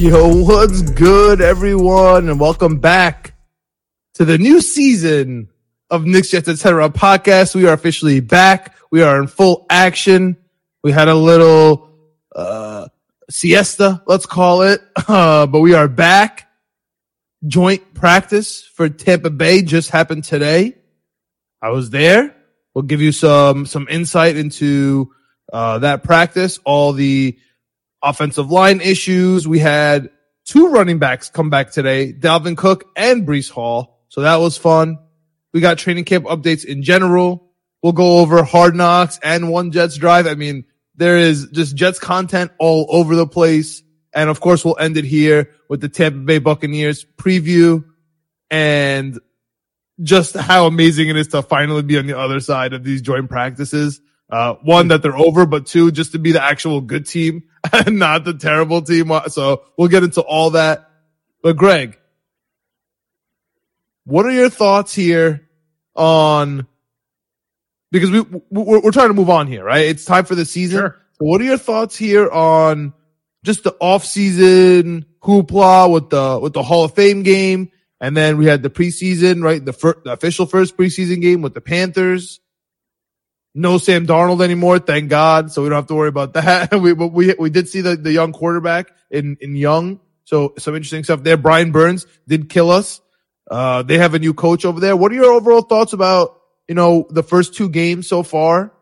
Yo, what's good, everyone, and welcome back to the new season of Knicks Jets Etc. podcast. We are officially back. We are in full action. We had a little uh, siesta, let's call it, uh, but we are back. Joint practice for Tampa Bay just happened today. I was there. We'll give you some some insight into uh, that practice, all the offensive line issues. We had two running backs come back today, Dalvin Cook and Breece Hall. So that was fun. We got training camp updates in general. We'll go over hard knocks and one Jets drive. I mean, there is just Jets content all over the place. And of course, we'll end it here with the Tampa Bay Buccaneers preview and just how amazing it is to finally be on the other side of these joint practices. Uh, one that they're over, but two, just to be the actual good team and not the terrible team. So we'll get into all that. But Greg, what are your thoughts here on, because we, we're, we're trying to move on here, right? It's time for the season. Sure. So what are your thoughts here on just the off season hoopla with the, with the Hall of Fame game? And then we had the preseason, right? The, fir- the official first preseason game with the Panthers no Sam Darnold anymore, thank God. So we don't have to worry about that. we we we did see the, the young quarterback in in Young. So some interesting stuff there. Brian Burns did kill us. Uh, they have a new coach over there. What are your overall thoughts about you know the first two games so far,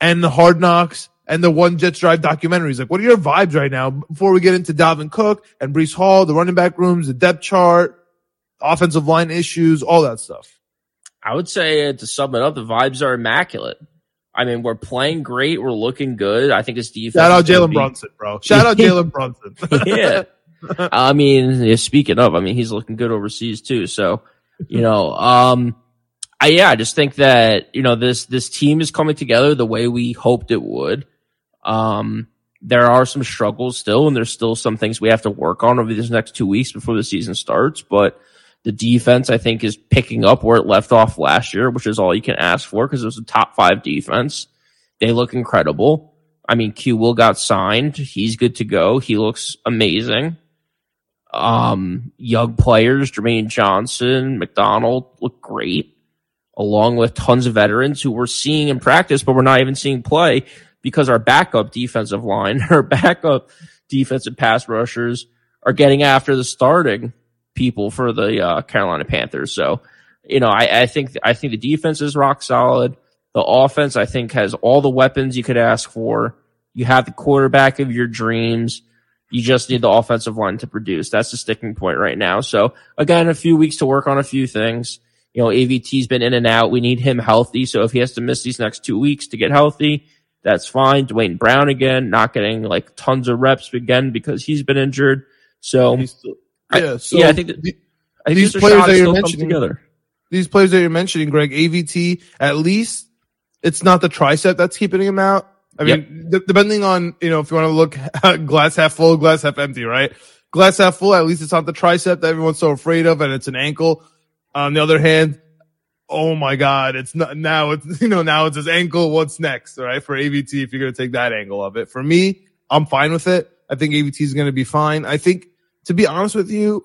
and the Hard Knocks and the One Jets Drive documentaries? Like, what are your vibes right now before we get into Dalvin Cook and Breece Hall, the running back rooms, the depth chart, offensive line issues, all that stuff? I would say to sum it up, the vibes are immaculate. I mean, we're playing great. We're looking good. I think his defense. Shout out Jalen be... Brunson, bro. Shout out Jalen Brunson. yeah. I mean, yeah, speaking of, I mean, he's looking good overseas too. So, you know, um, I, yeah, I just think that, you know, this, this team is coming together the way we hoped it would. Um, there are some struggles still, and there's still some things we have to work on over these next two weeks before the season starts. But the defense, I think, is picking up where it left off last year, which is all you can ask for because it was a top five defense. They look incredible. I mean, Q Will got signed. He's good to go. He looks amazing. Um, young players, Jermaine Johnson, McDonald look great, along with tons of veterans who we're seeing in practice, but we're not even seeing play because our backup defensive line, our backup defensive pass rushers are getting after the starting people for the uh, Carolina Panthers. So, you know, I, I think I think the defense is rock solid. The offense, I think, has all the weapons you could ask for. You have the quarterback of your dreams. You just need the offensive line to produce. That's the sticking point right now. So again, a few weeks to work on a few things. You know, AVT's been in and out. We need him healthy. So if he has to miss these next two weeks to get healthy, that's fine. Duane Brown again, not getting like tons of reps again because he's been injured. So yeah, so yeah, I think, that, I think these players that you're mentioning together. These players that you're mentioning, Greg, AVT, at least it's not the tricep that's keeping him out. I mean, yep. d- depending on, you know, if you want to look glass half full, glass half empty, right? Glass half full, at least it's not the tricep that everyone's so afraid of and it's an ankle. On the other hand, oh my God, it's not now it's, you know, now it's his ankle. What's next? Right. For AVT, if you're going to take that angle of it. For me, I'm fine with it. I think AVT is going to be fine. I think to be honest with you,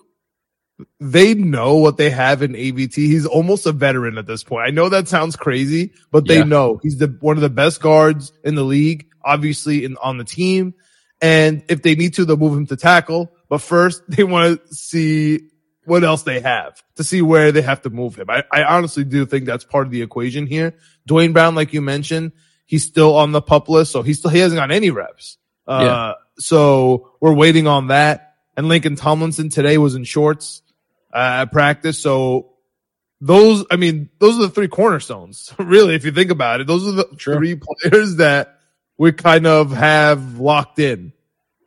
they know what they have in AVT. He's almost a veteran at this point. I know that sounds crazy, but they yeah. know he's the one of the best guards in the league, obviously in on the team. And if they need to, they'll move him to tackle. But first, they want to see what else they have to see where they have to move him. I, I honestly do think that's part of the equation here. Duane Brown, like you mentioned, he's still on the pup list, so he still he hasn't got any reps. Uh, yeah. so we're waiting on that. And Laken Tomlinson today was in shorts uh, at practice, so those, I mean, those are the three cornerstones, really, if you think about it. Those are the sure. three players that we kind of have locked in,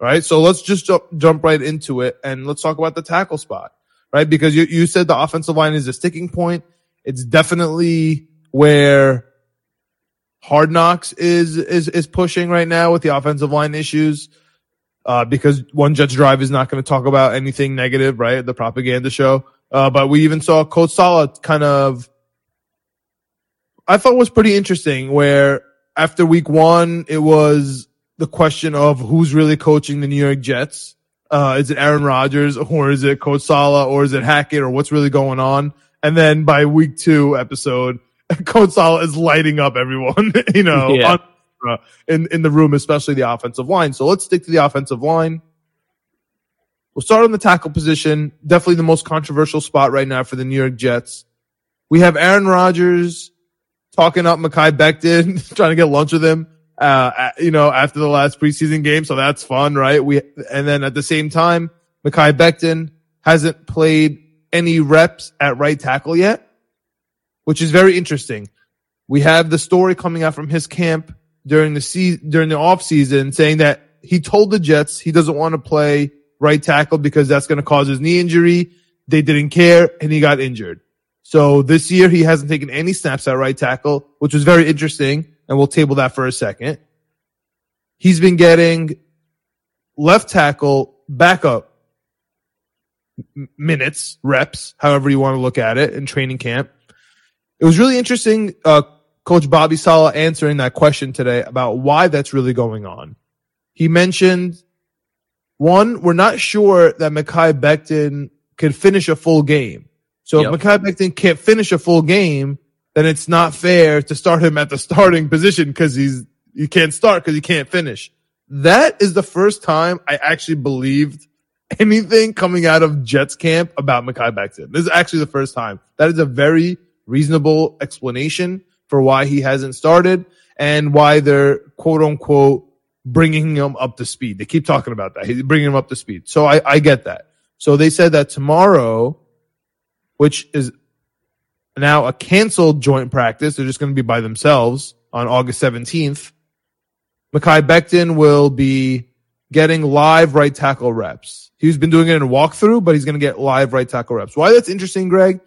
right? So let's just jump, jump right into it and let's talk about the tackle spot, right? Because you, you said the offensive line is a sticking point. It's definitely where hard knocks is, is, is pushing right now with the offensive line issues. Uh, because one Jets drive is not going to talk about anything negative, right? The propaganda show. Uh, but we even saw Coach Saleh kind of, I thought was pretty interesting where after week one, it was the question of who's really coaching the New York Jets. Uh, is it Aaron Rodgers or is it Coach Saleh or is it Hackett or what's really going on? And then by week two episode, Coach Saleh is lighting up everyone, you know, yeah. on, in, in the room, especially the offensive line. So let's stick to the offensive line. We'll start on the tackle position. Definitely the most controversial spot right now for the New York Jets. We have Aaron Rodgers talking up Mekhi Becton, trying to get lunch with him, uh, you know, after the last preseason game. So that's fun, right? We, and then at the same time, Mekhi Becton hasn't played any reps at right tackle yet, which is very interesting. We have the story coming out from his camp during the season, during the off season saying that he told the Jets he doesn't want to play right tackle because that's going to cause his knee injury. They didn't care and he got injured. So this year he hasn't taken any snaps at right tackle, which was very interesting. And we'll table that for a second. He's been getting left tackle backup minutes, reps, however you want to look at it in training camp. It was really interesting. Uh, Coach Bobby Saleh answering that question today about why that's really going on. He mentioned one, we're not sure that Mekhi Becton could finish a full game. So yep. if Mekhi Becton can't finish a full game, then it's not fair to start him at the starting position because he's, you can't start because he can't finish. That is the first time I actually believed anything coming out of Jets camp about Mekhi Becton. This is actually the first time. That is a very reasonable explanation for why he hasn't started and why they're quote unquote bringing him up to speed. They keep talking about that. He's bringing him up to speed. So I, I get that. So they said that tomorrow, which is now a canceled joint practice, they're just going to be by themselves on August 17th. Mekhi Becton will be getting live right tackle reps. He's been doing it in a walkthrough, but he's going to get live right tackle reps. Why that's interesting, Greg,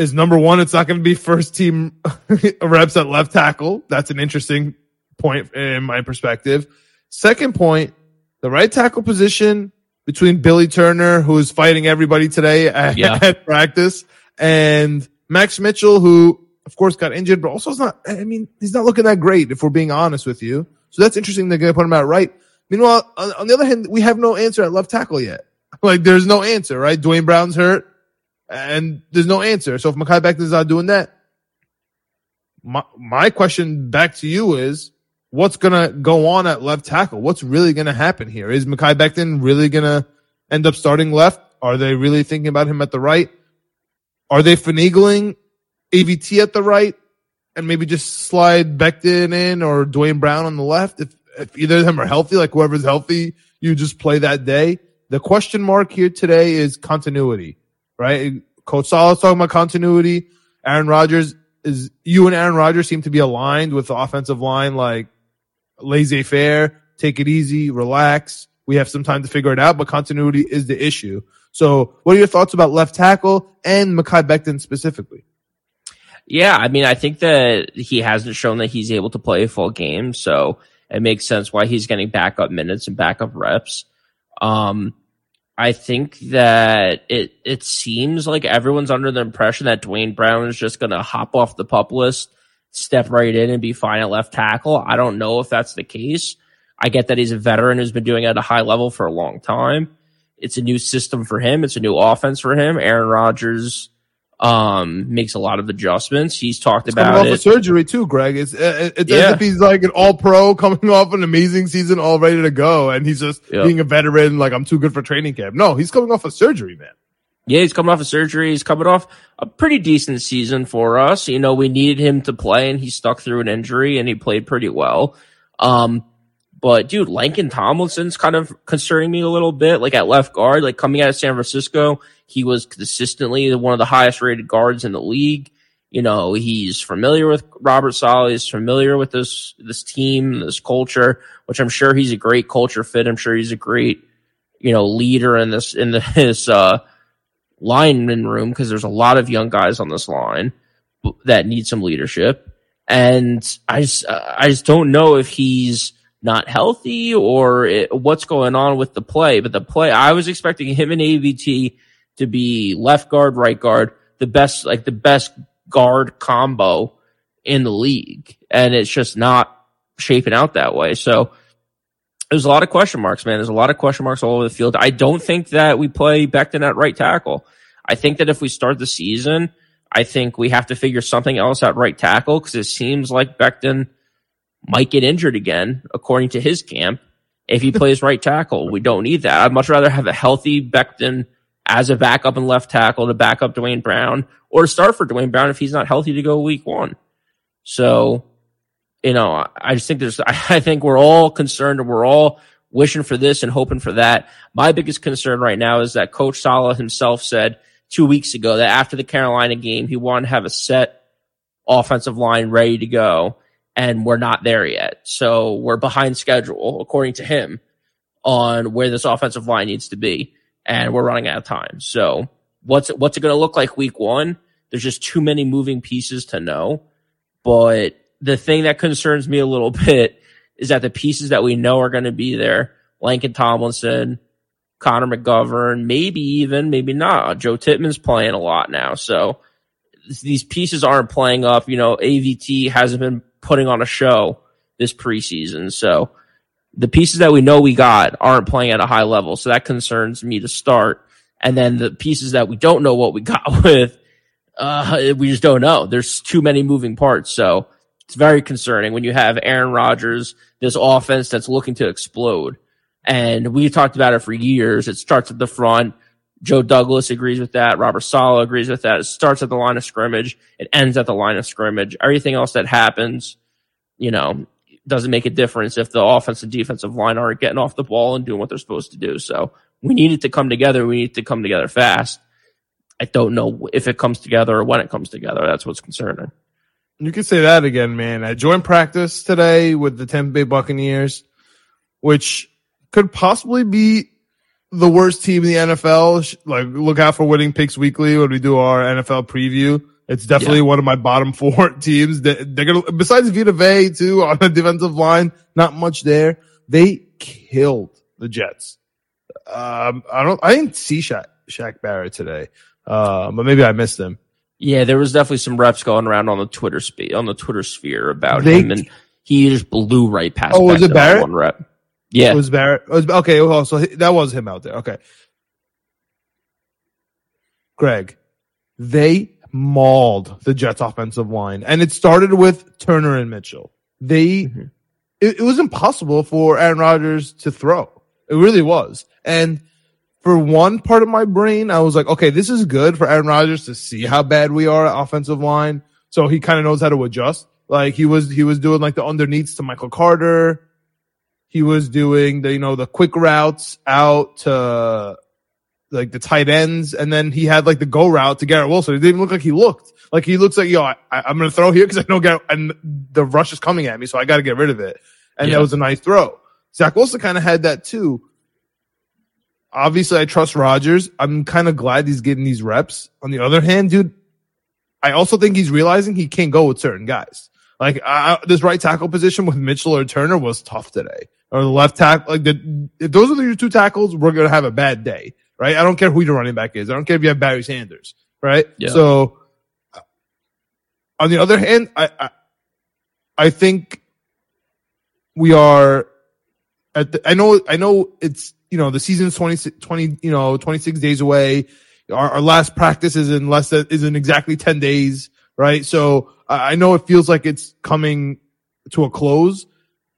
is number one, it's not going to be first team reps at left tackle. That's an interesting point in my perspective. Second point, the right tackle position between Billy Turner, who's fighting everybody today at, yeah. at practice, and Max Mitchell, who of course got injured, but also is not, I mean, he's not looking that great if we're being honest with you. So that's interesting. They're going to put him out right. Meanwhile, on, on, the other hand, we have no answer at left tackle yet. Like there's no answer, right? Duane Brown's hurt and there's no answer. So if Mekhi Becton's not doing that, my, my question back to you is, what's going to go on at left tackle? What's really going to happen here? Is Mekhi Becton really going to end up starting left? Are they really thinking about him at the right? Are they finagling AVT at the right and maybe just slide Becton in or Duane Brown on the left? If, if either of them are healthy, like whoever's healthy, you just play that day. The question mark here today is continuity, right? Coach Saleh's talking about continuity. Aaron Rodgers is you and Aaron Rodgers seem to be aligned with the offensive line, like laissez faire, take it easy, relax. We have some time to figure it out, but continuity is the issue. So what are your thoughts about left tackle and Mekhi Becton specifically? Yeah, I mean, I think that he hasn't shown that he's able to play a full game, so it makes sense why he's getting backup minutes and backup reps. Um, I think that it it seems like everyone's under the impression that Duane Brown is just going to hop off the pup list step right in and be fine at left tackle. I don't know if that's the case. I get that he's a veteran who's been doing it at a high level for a long time. It's a new system for him. It's a new offense for him. Aaron Rodgers um, makes a lot of adjustments. He's talked He's about coming off it. of surgery too, Greg. It's it, it's Yeah. as if he's like an all pro coming off an amazing season, all ready to go, and he's just Yeah. being a veteran. Like I'm too good for training camp. No, he's coming off of surgery, man. Yeah, he's coming off of surgery. He's coming off a pretty decent season for us. You know, we needed him to play and he stuck through an injury and he played pretty well. Um, but dude, Laken Tomlinson's kind of concerning me a little bit. Like at left guard, like coming out of San Francisco, he was consistently one of the highest rated guards in the league. You know, he's familiar with Robert Saleh. He's familiar with this, this team, this culture, which I'm sure he's a great culture fit. I'm sure he's a great, you know, leader in this, in this, uh, lineman room because there's a lot of young guys on this line that need some leadership. And I just, I just don't know if he's not healthy or it, what's going on with the play. But the play, I was expecting him and AVT to be left guard, right guard, the best, like the best guard combo in the league. And it's just not shaping out that way. So there's a lot of question marks, man. There's a lot of question marks all over the field. I don't think that we play Becton at right tackle. I think that if we start the season, I think we have to figure something else at right tackle because it seems like Becton might get injured again, according to his camp. If he plays right tackle, we don't need that. I'd much rather have a healthy Becton as a backup and left tackle to back up Duane Brown or to start for Duane Brown if he's not healthy to go week one. So, you know, I- I just think there's, I think we're all concerned and we're all wishing for this and hoping for that. My biggest concern right now is that Coach Saleh himself said two weeks ago that after the Carolina game, he wanted to have a set offensive line ready to go. And we're not there yet. So we're behind schedule, according to him, on where this offensive line needs to be. And we're running out of time. So what's, what's it going to look like week one? There's just too many moving pieces to know. But the thing that concerns me a little bit is that the pieces that we know are going to be there, Laken Tomlinson, Connor McGovern, maybe even, maybe not. Joe Tippmann's playing a lot now. So these pieces aren't playing up. You know, AVT hasn't been putting on a show this preseason. So the pieces that we know we got aren't playing at a high level. So that concerns me to start. And then the pieces that we don't know what we got with, uh, we just don't know. There's too many moving parts. So it's very concerning when you have Aaron Rodgers, this offense that's looking to explode. And we've talked about it for years. It starts at the front. Joe Douglas agrees with that. Robert Saleh agrees with that. It starts at the line of scrimmage. It ends at the line of scrimmage. Everything else that happens, you know, doesn't make a difference if the offensive and defensive line aren't getting off the ball and doing what they're supposed to do. So we need it to come together. We need to come together fast. I don't know if it comes together or when it comes together. That's what's concerning. You can say that again, man. I joined practice today with the Tampa Bay Buccaneers, which could possibly be the worst team in the NFL. Like, look out for winning picks weekly when we do our NFL preview. It's definitely Yeah. one of my bottom four teams. They're gonna, besides Vita Vea too on the defensive line, not much there. They killed the Jets. Um, I don't, I didn't see Shaq, Shaq Barrett today. Uh, but maybe I missed him. Yeah, there was definitely some reps going around on the Twitter spe- on the Twitter sphere about They- him, and he just blew right past. Oh, was it Barrett? One rep. Yeah, It was Barrett. It was, okay. Oh, so that was him out there. Okay. Greg, they mauled the Jets offensive line and it started with Turner and Mitchell. They, Mhm. it, it was impossible for Aaron Rodgers to throw. It really was. And for one part of my brain, I was like, okay, this is good for Aaron Rodgers to see how bad we are at offensive line. So he kind of knows how to adjust. Like he was, he was doing like the underneaths to Michael Carter. He was doing the, you know, the quick routes out to like the tight ends. And then he had like the go route to Garrett Wilson. It didn't even look like he looked like he looks like, yo, I, I'm going to throw here because I know Garrett and the rush is coming at me. So I got to get rid of it. And Yeah. that was a nice throw. Zach Wilson kind of had that too. Obviously, I trust Rodgers. I'm kind of glad he's getting these reps. On the other hand, dude, I also think he's realizing he can't go with certain guys. Like uh, this right tackle position with Mitchell or Turner was tough today, or the left tackle. Like the, if those are your two tackles, we're gonna have a bad day, right? I don't care who your running back is. I don't care if you have Barry Sanders, right? Yeah. So, on the other hand, I, I I think we are at the, I know I know it's you know the season's 20, 20 you know 26 days away. Our, our last practice is in less than, is in exactly 10 days, right? So I know it feels like it's coming to a close,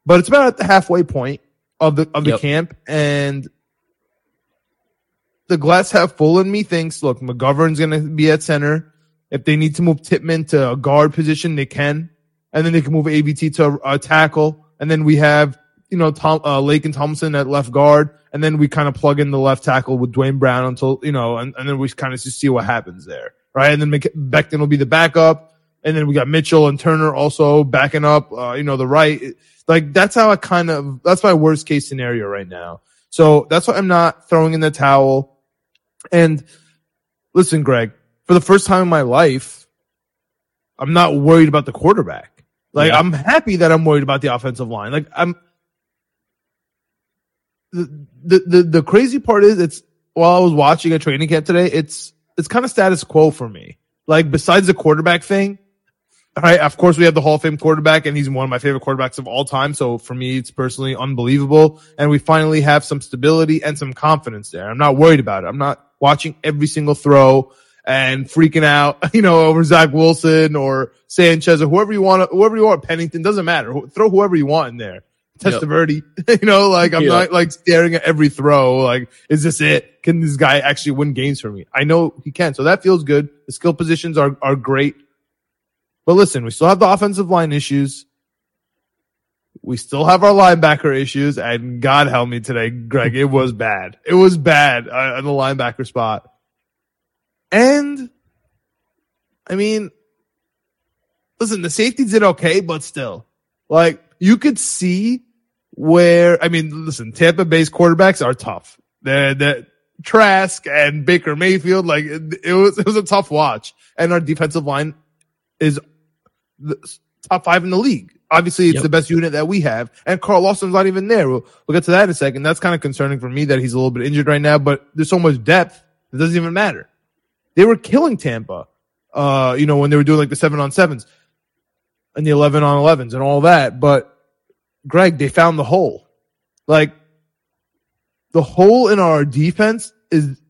but it's about at the halfway point of the, of the Yep. camp. And the glass half full in me thinks, look, McGovern's going to be at center. If they need to move Tippmann to a guard position, they can. And then they can move AVT to a, a tackle. And then we have, you know, Tom, uh, Lake and Thompson at left guard. And then we kind of plug in the left tackle with Duane Brown until, you know, and, and then we kind of just see what happens there. Right. And then Mc- Becton will be the backup. And then we got Mitchell and Turner also backing up, uh, you know, the right. Like that's how I kind of, that's my worst case scenario right now. So that's why I'm not throwing in the towel. And listen, Greg, for the first time in my life, I'm not worried about the quarterback. Like Yeah. I'm happy that I'm worried about the offensive line. Like I'm the, the the the crazy part is it's while I was watching a training camp today, it's it's kind of status quo for me. Like besides the quarterback thing, all right, of course we have the Hall of Fame quarterback and he's one of my favorite quarterbacks of all time. So for me, it's personally unbelievable. And we finally have some stability and some confidence there. I'm not worried about it. I'm not watching every single throw and freaking out, you know, over Zach Wilson or Sanchez or whoever you want, to whoever you want, Pennington, doesn't matter. Throw whoever you want in there. Testaverde, you know, like I'm Yeah. not like staring at every throw. Like, is this it? Can this guy actually win games for me? I know he can. So that feels good. The skill positions are, are great. But listen, we still have the offensive line issues. We still have our linebacker issues, and God help me today, Greg. It was bad. It was bad uh, on the linebacker spot. And I mean, listen, the safety did okay, but still, like you could see where I mean, listen, Tampa Bay's quarterbacks are tough. They're, they're Trask and Baker Mayfield, like it, it was it was a tough watch. And our defensive line is top five in the league. Obviously, it's Yep. the best unit that we have, and Carl Lawson's not even there. We'll, we'll get to that in a second. That's kind of concerning for me that he's a little bit injured right now, but there's so much depth, it doesn't even matter. They were killing Tampa, uh, you know, when they were doing like the seven on sevens and the 11 on 11s and all that. But Greg, they found the hole. Like the hole in our defense is,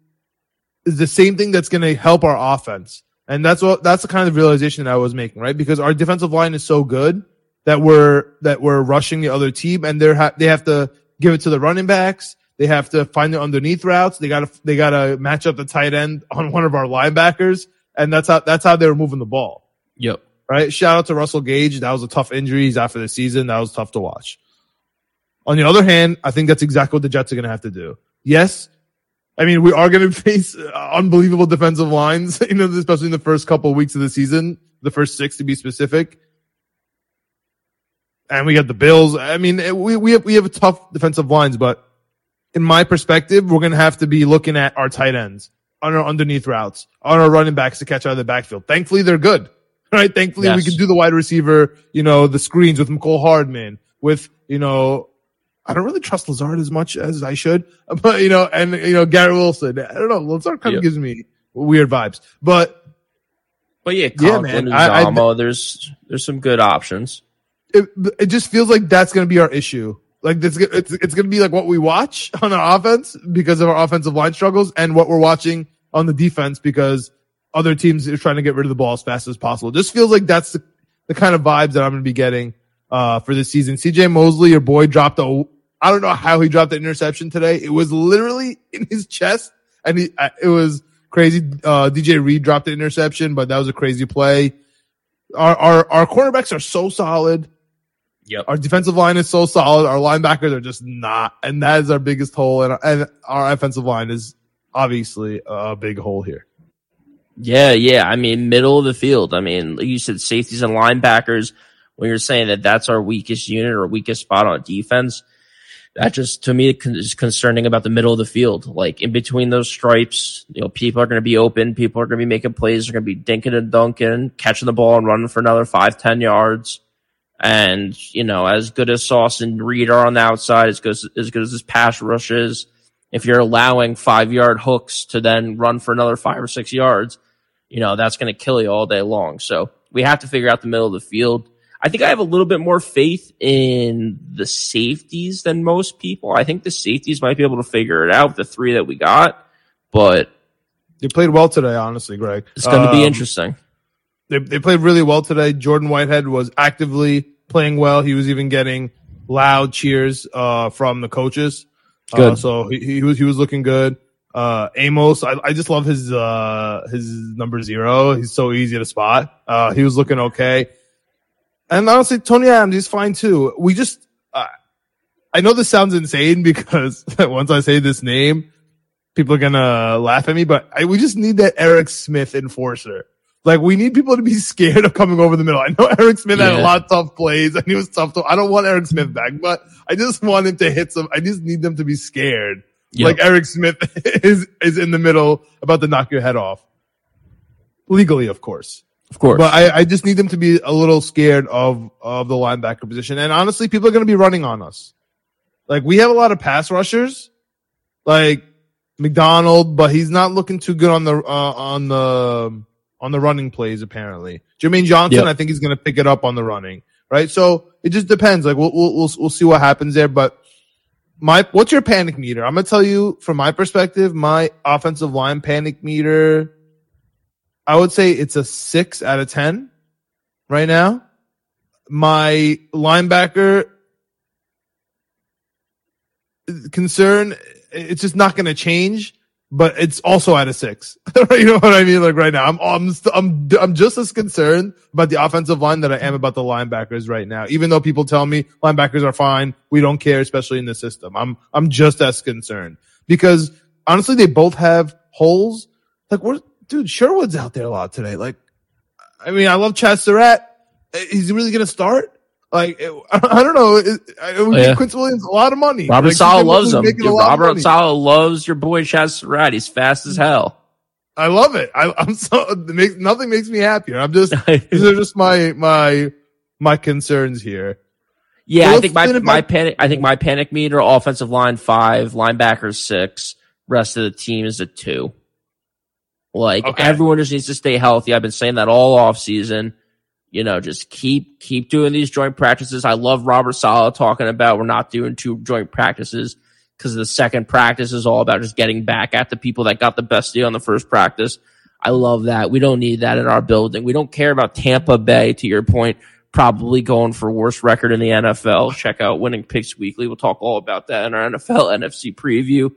is the same thing that's going to help our offense. And that's what, that's the kind of realization that I was making, right? Because our defensive line is so good that we're, that we're rushing the other team and they're, ha- they have to give it to the running backs. They have to find the underneath routes. They gotta, they gotta match up the tight end on one of our linebackers. And that's how, that's how they were moving the ball Yep. right? Shout out to Russell Gage. That was a tough injury. He's out for the season. That was tough to watch. On the other hand, I think that's exactly what the Jets are going to have to do. Yes. I mean, we are going to face unbelievable defensive lines, you know, especially in the first couple of weeks of the season, the first six to be specific. And we got the Bills. I mean, eh, we, we have, we have tough defensive lines, but in my perspective, we're going to have to be looking at our tight ends on our underneath routes, on our running backs to catch out of the backfield. Thankfully, they're good right? Thankfully, we can do the wide receiver, you know, the screens with Mecole Hardman, with, you know, I don't really trust Lazard as much as I should, but, you know, and, you know, Gary Wilson. I don't know. Lazard kind of gives me weird vibes, but But yeah, Yeah, Conklin, man. I- I- there's there's some good options. it, it just feels like that's going to be our issue. Like this, it's, it's going to be like what we watch on our offense because of our offensive line struggles and what we're watching on the defense because other teams are trying to get rid of the ball as fast as possible. It just feels like that's the, the kind of vibes that I'm going to be getting, uh, for this season. CJ Mosley, your boy dropped a, I don't know how he dropped the interception today. It was literally in his chest and he, it was crazy. Uh, DJ Reed dropped the interception, but that was a crazy play. Our, our, our cornerbacks are so solid. Yep. Our defensive line is so solid. Our linebackers are just not, and that is our biggest hole. And, and our offensive line is obviously a big hole here. Yeah, yeah. I mean, middle of the field. I mean, like you said, safeties and linebackers. When you're saying that that's our weakest unit or weakest spot on defense, that just to me is concerning about the middle of the field. Like in between those stripes, you know, people are going to be open. People are going to be making plays. They're going to be dinking and dunking, catching the ball and running for another five, ten yards. And you know, as good as Sauce and Reed are on the outside, as good as, as good as his pass rush is, if you're allowing five yard hooks to then run for another five or six yards, you know, that's going to kill you all day long. So we have to figure out the middle of the field. I think I have a little bit more faith in the safeties than most people. I think the safeties might be able to figure it out, with the three that we got, but They played well today, honestly, Greg. It's going to be Um, interesting. They, they played really well today. Jordan Whitehead was actively playing well. He was even getting loud cheers uh, from the coaches. Uh, Good. so he, he was he was looking good. Uh, Amos, I, I just love his uh, his number zero. He's so easy to spot. Uh, he was looking okay. And honestly, Tony Adams, he's fine too. We just, uh, I know this sounds insane because once I say this name, people are gonna laugh at me, but I, we just need that Eric Smith enforcer. Like we need people to be scared of coming over the middle. I know Eric Smith had a lot of tough plays and he was tough to, I don't want Eric Smith back, but I just want him to hit some, I just need them to be scared. Yep. Like Eric Smith is, is in the middle about to knock your head off. Legally, of course. Of course. But I, I just need them to be a little scared of of the linebacker position. And honestly, people are going to be running on us. Like we have a lot of pass rushers, like McDonald, but he's not looking too good on the uh, on the on the running plays. Apparently, Jermaine Johnson, Yep. I think he's going to pick it up on the running. Right, so it just depends. Like we'll we'll we'll, we'll see what happens there, but. My, what's your panic meter? I'm gonna tell you from my perspective, my offensive line panic meter I would say it's a six out of 10 right now. My linebacker concern, it's just not going to change, but it's also at a six. you know what I mean? Like right now, I'm, I'm, I'm, I'm just as concerned about the offensive line that I am about the linebackers right now. Even though people tell me linebackers are fine, we don't care, especially in the system. I'm, I'm just as concerned because honestly, they both have holes. Like what, dude, Sherwood's out there a lot today. Like, I mean, I love Chad Surratt. He's really going to start. Like, it, I don't know. It, it would Oh, yeah. Quincy Williams a lot of money. Robert like, Saleh loves him. Williams making a Dude, Robert. Saleh loves your boy Chazz Surratt. He's fast as hell. I love it. I, I'm so it makes nothing makes me happier. I'm just these are just my my my concerns here. Yeah, So I think my it my panic. I think my panic meter: offensive line five, linebackers six, rest of the team is a two. Like Okay. everyone just needs to stay healthy. I've been saying that all off season. You know, just keep keep doing these joint practices. I love Robert Saleh talking about we're not doing two joint practices because the second practice is all about just getting back at the people that got the best deal on the first practice. I love that. We don't need that in our building. We don't care about Tampa Bay, to your point, probably going for worst record in the NFL. Check out Winning Picks Weekly. We'll talk all about that in our NFL NFC preview.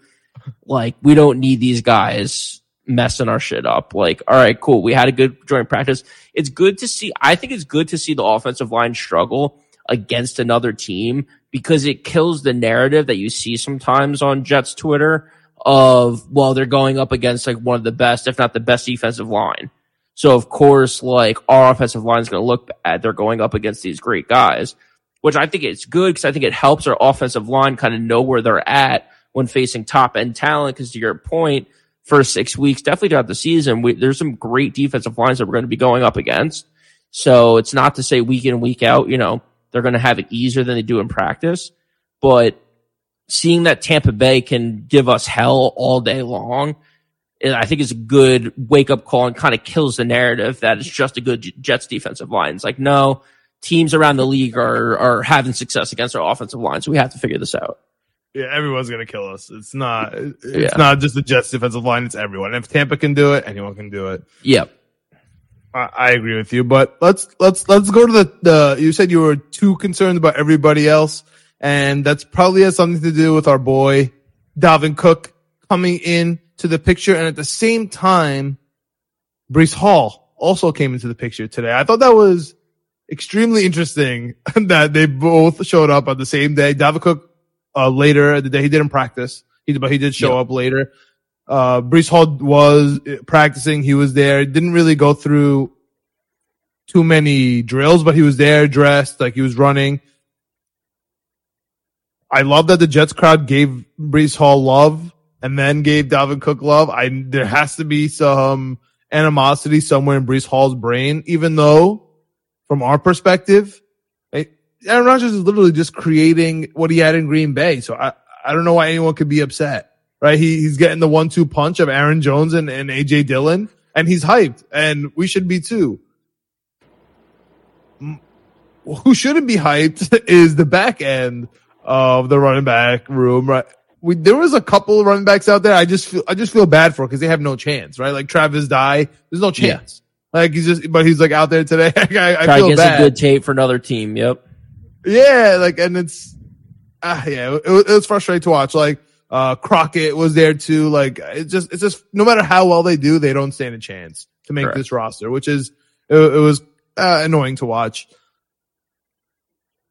Like, we don't need these guys messing our shit up. Like, all right, cool. We had a good joint practice. It's good to see. I think it's good to see the offensive line struggle against another team because it kills the narrative that you see sometimes on Jets Twitter of, well, they're going up against like one of the best, if not the best defensive line. So of course, like our offensive line is going to look bad. They're going up against these great guys, which I think it's good because I think it helps our offensive line kind of know where they're at when facing top end talent. Because to your point, first six weeks, definitely throughout the season, we, there's some great defensive lines that we're going to be going up against. So it's not to say week in, week out, you know, they're going to have it easier than they do in practice, but seeing that Tampa Bay can give us hell all day long, I think is a good wake up call and kind of kills the narrative that it's just a good Jets defensive line. It's like, no, teams around the league are, are having success against our offensive line. So we have to figure this out. Yeah, everyone's gonna kill us. It's not. It's Yeah. not just the Jets defensive line. It's everyone. If Tampa can do it, anyone can do it. Yep. I, I agree with you. But let's let's let's go to the the. You said you were too concerned about everybody else, and that's probably has something to do with our boy Dalvin Cook coming in to the picture, and at the same time, Breece Hall also came into the picture today. I thought that was extremely interesting that they both showed up on the same day. Dalvin Cook uh, later the day he didn't practice, he, but he did show Yeah. up later. Uh, Breece Hall was uh, practicing. He was there. Didn't really go through too many drills, but he was there dressed like he was running. I love that the Jets crowd gave Breece Hall love and then gave Dalvin Cook love. I there has to be some animosity somewhere in Breece Hall's brain, even though from our perspective, Aaron Rodgers is literally just creating what he had in Green Bay. So I, I don't know why anyone could be upset, right? He, he's getting the one two punch of Aaron Jones and, and AJ Dillon and he's hyped and we should be too. Who shouldn't be hyped is the back end of the running back room, right? we, there was a couple of running backs out there. I just feel, I just feel bad for because they have no chance, right? Like Travis Dye, there's no chance. Yeah. Like he's just, but he's like out there today. I, I feel get bad. some good tape for another team. Yep. Yeah, like, and it's, ah, yeah, it, it was frustrating to watch. Like, uh, Crockett was there too. Like, it's just, it's just, no matter how well they do, they don't stand a chance to make Correct. this roster, which is, it, it was uh, annoying to watch.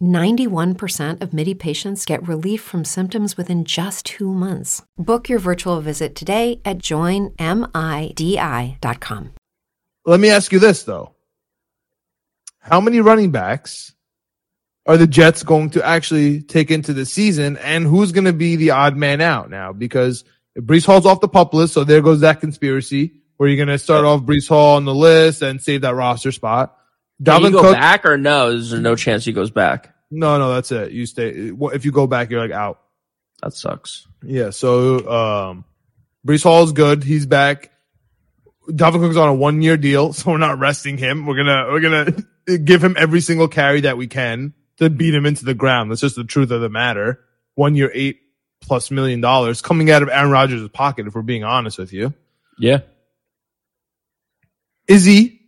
91% of MIDI patients get relief from symptoms within just two months. Book your virtual visit today at joinmidi.com. Let me ask you this, though. How many running backs are the Jets going to actually take into the season, and who's going to be the odd man out now? Because if Breece Hall's off the pup list, so there goes that conspiracy where you're going to start off Breece Hall on the list and save that roster spot. Dalvin Can he go Cook, back or no? Is there no chance he goes back? No, no, that's it. You stay. If you go back, you're like out. That sucks. Yeah. So, um, Breece Hall is good. He's back. Dalvin Cook's on a one year deal, so we're not resting him. We're gonna we're gonna give him every single carry that we can to beat him into the ground. That's just the truth of the matter. One year, eight plus million dollars coming out of Aaron Rodgers' pocket. If we're being honest with you, yeah. Izzy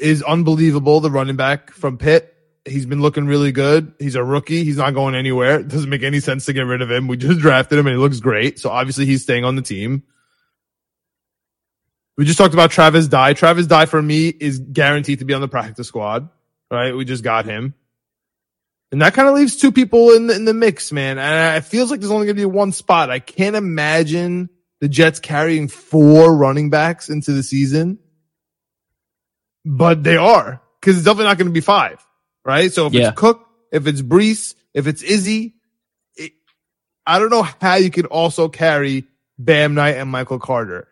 is unbelievable. The running back from Pitt. He's been looking really good. He's a rookie. He's not going anywhere. It doesn't make any sense to get rid of him. We just drafted him and he looks great. So obviously he's staying on the team. We just talked about Travis Dye. Travis Dye for me is guaranteed to be on the practice squad, right? We just got him. And that kind of leaves two people in the, in the mix, man. And it feels like there's only going to be one spot. I can't imagine the Jets carrying four running backs into the season, but they are because it's definitely not going to be five, right? So if yeah. it's Cook, if it's Breece, if it's Izzy, it, I don't know how you can also carry Bam Knight and Michael Carter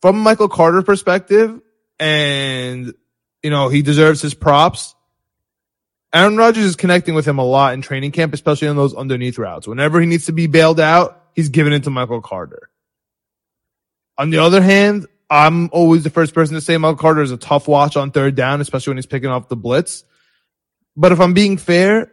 from Michael Carter perspective, and you know he deserves his props. Aaron Rodgers is connecting with him a lot in training camp, especially on those underneath routes. Whenever he needs to be bailed out, he's giving it to Michael Carter. On the other hand, I'm always the first person to say Michael Carter is a tough watch on third down, especially when he's picking off the blitz. But if I'm being fair,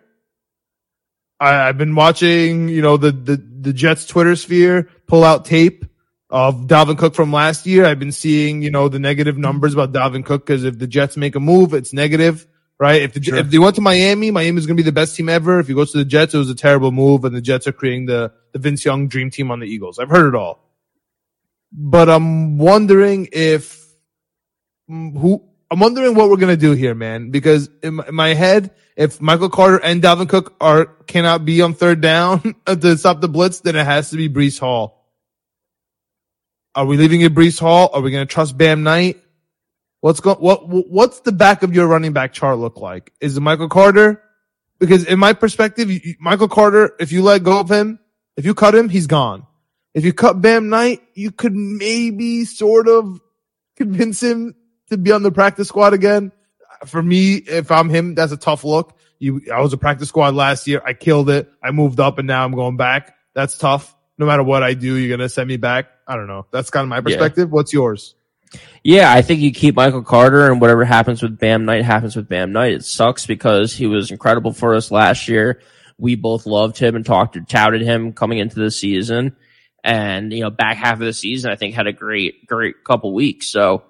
I, have been watching, you know, the, the, the Jets Twitter sphere pull out tape of Dalvin Cook from last year. I've been seeing, you know, the negative numbers about Dalvin Cook because if the Jets make a move, it's negative, right? If the, sure. if they went to Miami, Miami is going to be the best team ever. If he goes to the Jets, it was a terrible move and the Jets are creating the, the Vince Young dream team on the Eagles. I've heard it all. But I'm wondering if mm, who, I'm wondering what we're to do here, man, because in my, in my head, if Michael Carter and Dalvin Cook are, cannot be on third down uh, to stop the blitz, then it has to be Breece Hall are we leaving it Breece Hall? Are we to trust Bam Knight? What's going, what, what's the back of your running back chart look like? Is it Michael Carter? Because in my perspective, you, Michael Carter, if you let go of him, if you cut him, he's gone. If you cut Bam Knight, you could maybe sort of convince him to be on the practice squad again. For me, if I'm him, that's a tough look. You, I was a practice squad last year. I killed it. I moved up and now I'm going back. That's tough. No matter what I do, you're going to send me back. I don't know. That's kind of my perspective. Yeah. What's yours? Yeah, I think you keep Michael Carter and whatever happens with Bam Knight happens with Bam Knight. It sucks because he was incredible for us last year. We both loved him and talked and touted him coming into the season. And, you know, back half of the season, I think had a great, great couple weeks. So,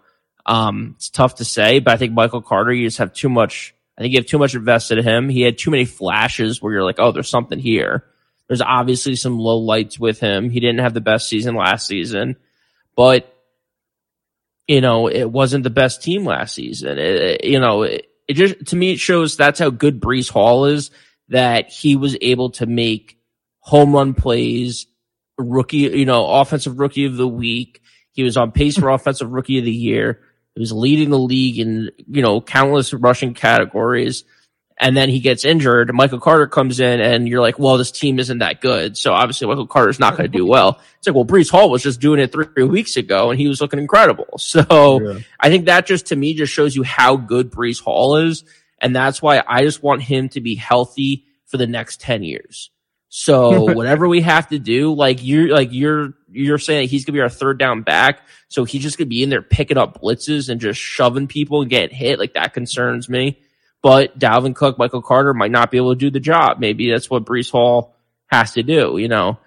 um, it's tough to say, but I think Michael Carter, you just have too much, I think you have too much invested in him. He had too many flashes where you're like, oh, there's something here. There's obviously some low lights with him. He didn't have the best season last season, but you know, it wasn't the best team last season. It, you know, it, it just, to me, it shows that's how good Breece Hall is that he was able to make home run plays, rookie, you know, offensive rookie of the week. He was on pace for offensive rookie of the year. He was leading the league in, you know, countless rushing categories and then he gets injured. Michael Carter comes in, and you're like, well, this team isn't that good. So obviously, Michael Carter's not going to do well. It's like, well, Breece Hall was just doing it three weeks ago, and he was looking incredible. So yeah. I think that just to me just shows you how good Breece Hall is. And that's why I just want him to be healthy for the next 10 years. So whatever we have to do, like you're like you're you're saying he's gonna be our third down back, so he's just gonna be in there picking up blitzes and just shoving people and getting hit. Like that concerns me. But Dalvin Cook, Michael Carter might not be able to do the job. Maybe that's what Breece Hall has to do. You know,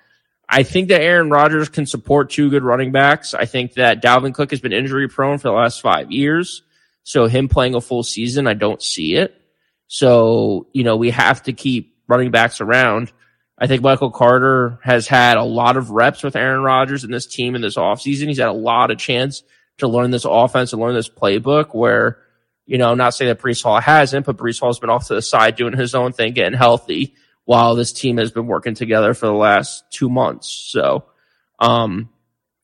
I think that Aaron Rodgers can support two good running backs. I think that Dalvin Cook has been injury prone for the last five years. So him playing a full season, I don't see it. So, you know, we have to keep running backs around. I think Michael Carter has had a lot of reps with Aaron Rodgers and this team in this offseason. He's had a lot of chance to learn this offense and learn this playbook where, you know, not saying that Breece Hall hasn't, but Breece Hall's been off to the side doing his own thing, getting healthy while this team has been working together for the last two months. So, um,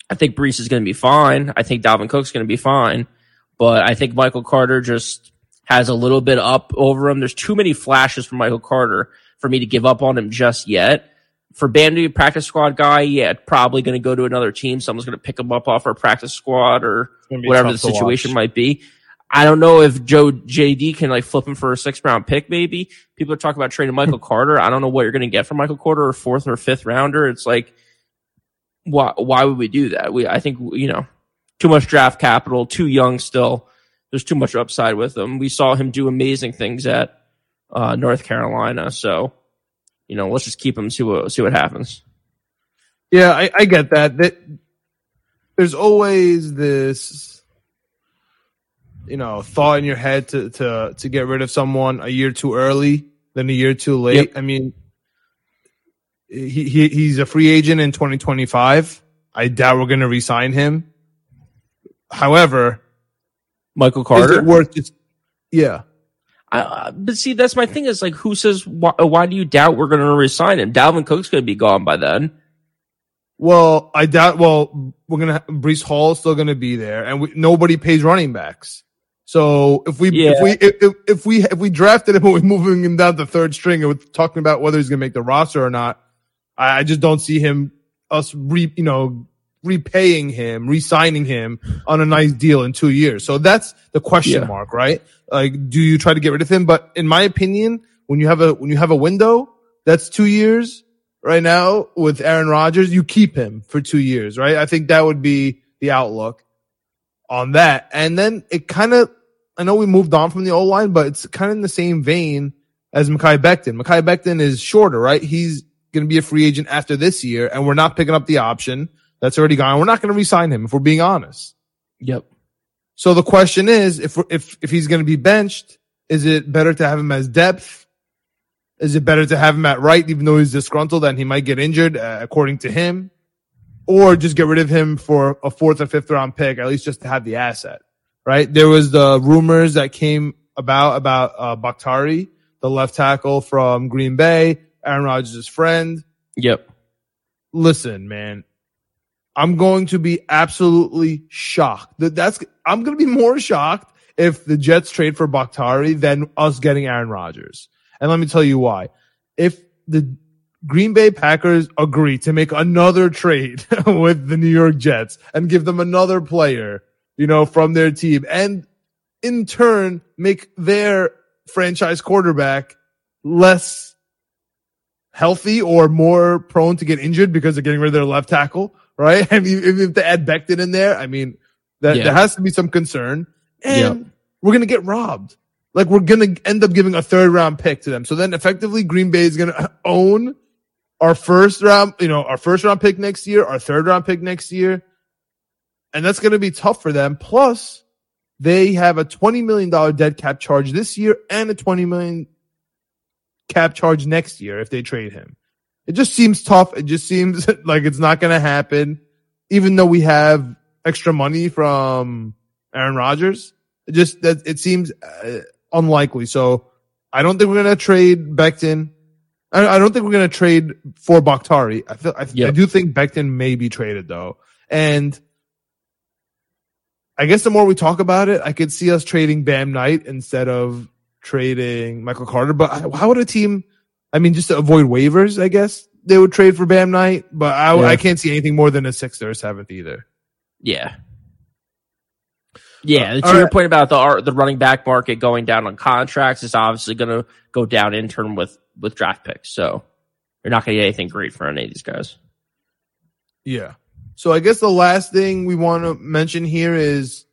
I think Breece is going to be fine. I think Dalvin Cook's going to be fine, but I think Michael Carter just has a little bit up over him. There's too many flashes from Michael Carter for me to give up on him just yet. For Bam to be a practice squad guy, yeah, probably going to go to another team. Someone's going to pick him up off our practice squad or whatever the situation might be. I don't know if Joe JD can like flip him for a six round pick. Maybe people are talking about trading Michael Carter. I don't know what you're going to get from Michael Carter or fourth or fifth rounder. It's like, why, why would we do that? We, I think, you know, too much draft capital, too young still. There's too much upside with him. We saw him do amazing things at uh, North Carolina. So, you know, let's just keep him, see what, see what happens. Yeah, I, I get that. That there's always this, you know, thought in your head to to to get rid of someone a year too early than a year too late. Yep. I mean, he, he he's a free agent in 2025. I doubt we're going to resign him. However, Michael Carter, is it worth just yeah. Uh, but see, that's my thing is like, who says, why, why do you doubt we're going to resign him? Dalvin Cook's going to be gone by then. Well, I doubt, well, we're going to, Breece Hall is still going to be there and we, nobody pays running backs. So if we, yeah. if we, if, if, we, if we drafted him and we're moving him down to third string and we're talking about whether he's going to make the roster or not, I, I just don't see him, us re, you know, repaying him, re-signing him on a nice deal in two years. So that's the question yeah. mark, right? Like, do you try to get rid of him? But in my opinion, when you have a, when you have a window that's two years right now with Aaron Rodgers, you keep him for two years, right? I think that would be the outlook on that. And then it kind of, I know we moved on from the old line, but it's kind of in the same vein as Mekhi Becton. Mekhi Becton is shorter, right? He's going to be a free agent after this year and we're not picking up the option that's already gone. We're not going to resign him if we're being honest. Yep. So the question is, if if if he's going to be benched, is it better to have him as depth? Is it better to have him at right, even though he's disgruntled and he might get injured, uh, according to him, or just get rid of him for a fourth or fifth round pick, at least just to have the asset, right? There was the rumors that came about about uh, Bakhtiari, the left tackle from Green Bay, Aaron Rodgers' friend. Yep. Listen, man, I'm going to be absolutely shocked. That that's I'm going to be more shocked if the Jets trade for Bakhtiari than us getting Aaron Rodgers. And let me tell you why. If the Green Bay Packers agree to make another trade with the New York Jets and give them another player, you know, from their team and in turn make their franchise quarterback less healthy or more prone to get injured because they're getting rid of their left tackle right? I mean, if they add Becton in there, I mean, that yeah. there has to be some concern, and yep. we're gonna get robbed. Like we're gonna end up giving a third round pick to them. So then, effectively, Green Bay is gonna own our first round, you know, our first round pick next year, our third round pick next year, and that's gonna be tough for them. Plus, they have a twenty million dollar dead cap charge this year and a twenty million cap charge next year if they trade him. It just seems tough. It just seems like it's not going to happen, even though we have extra money from Aaron Rodgers. It just that it seems uh, unlikely. So I don't think we're going to trade Becton. I, I, don't think we're going to trade for Bakhtiari. I, feel, I, yep. I do think Becton may be traded though, and I guess the more we talk about it, I could see us trading Bam Knight instead of trading Michael Carter. But how would a team? I mean, just to avoid waivers, I guess they would trade for Bam Knight, but I, yeah. I can't see anything more than a sixth or a seventh either. Yeah. Yeah, uh, to your right. point about the the running back market going down on contracts is obviously going to go down in turn with with draft picks. So you're not going to get anything great for any of these guys. Yeah. So I guess the last thing we want to mention here is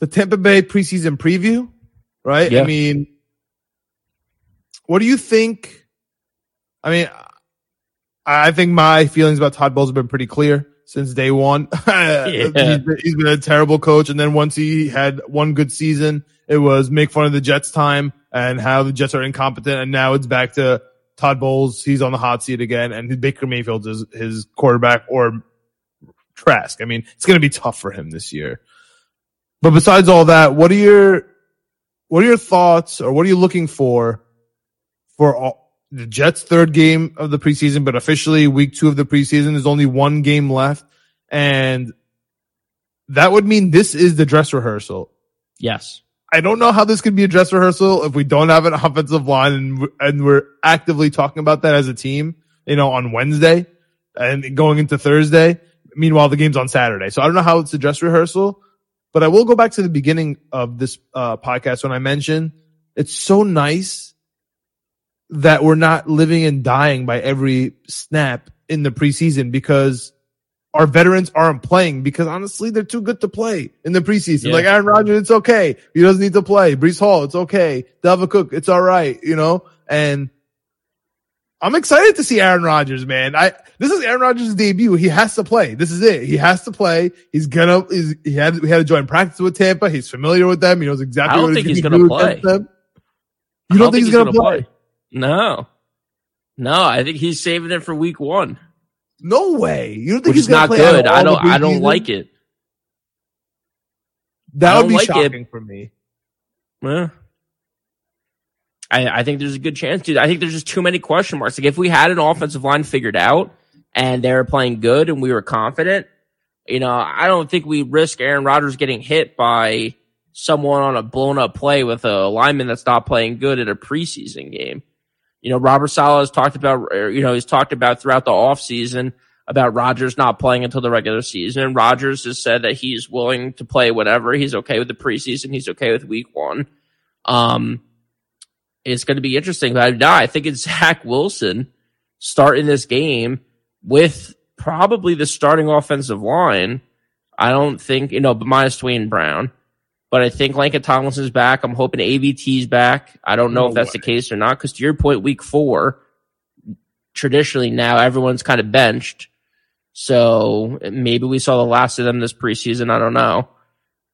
the Tampa Bay preseason preview, right? Yeah. I mean, what do you think? I mean, I think my feelings about Todd Bowles have been pretty clear since day one. he's, been, he's been a terrible coach. And then once he had one good season, it was make fun of the Jets time and how the Jets are incompetent. And now it's back to Todd Bowles. He's on the hot seat again and Baker Mayfield is his quarterback or Trask. I mean, it's going to be tough for him this year. But besides all that, what are your, what are your thoughts or what are you looking for for all, the Jets third game of the preseason, but officially week two of the preseason. There's only one game left. And that would mean this is the dress rehearsal. Yes. I don't know how this could be a dress rehearsal if we don't have an offensive line and, and we're actively talking about that as a team, you know, on Wednesday and going into Thursday. Meanwhile, the game's on Saturday. So I don't know how it's a dress rehearsal, but I will go back to the beginning of this uh, podcast when I mentioned it's so nice that we're not living and dying by every snap in the preseason because our veterans aren't playing because honestly they're too good to play in the preseason. Yeah. Like Aaron Rodgers, it's okay. He doesn't need to play. Breece Hall, it's okay. Dalvin Cook, it's all right. You know, and I'm excited to see Aaron Rodgers, man. I this is Aaron Rodgers' debut. He has to play. This is it. He has to play. He's gonna. He's, he had we had to join practice with Tampa. He's familiar with them. He knows exactly. I don't what think he's gonna gonna do play. Them. You don't, think, he's gonna, play? No. No, I think he's saving it for week one, No way. You don't think which he's not good. I don't. I don't like it. That would be like it. shocking for me. Yeah. I, I think there's a good chance, dude. I think there's just too many question marks. Like if we had an offensive line figured out and they were playing good and we were confident, you know, I don't think we risk Aaron Rodgers getting hit by someone on a blown up play with a lineman that's not playing good at a preseason game. You know, Robert Saleh has talked about, you know, he's talked about throughout the offseason about Rodgers not playing until the regular season. And Rodgers has said that he's willing to play whatever. He's okay with the preseason. He's okay with week one. Um, it's going to be interesting. But no, I think it's Zach Wilson starting this game with probably the starting offensive line. I don't think, you know, minus Duane Brown. But I think Laken Tomlinson's back. I'm hoping AVT's back. I don't know No if that's way. the case or not. Because to your point, week four, traditionally now everyone's kind of benched. So maybe we saw the last of them this preseason. I don't know.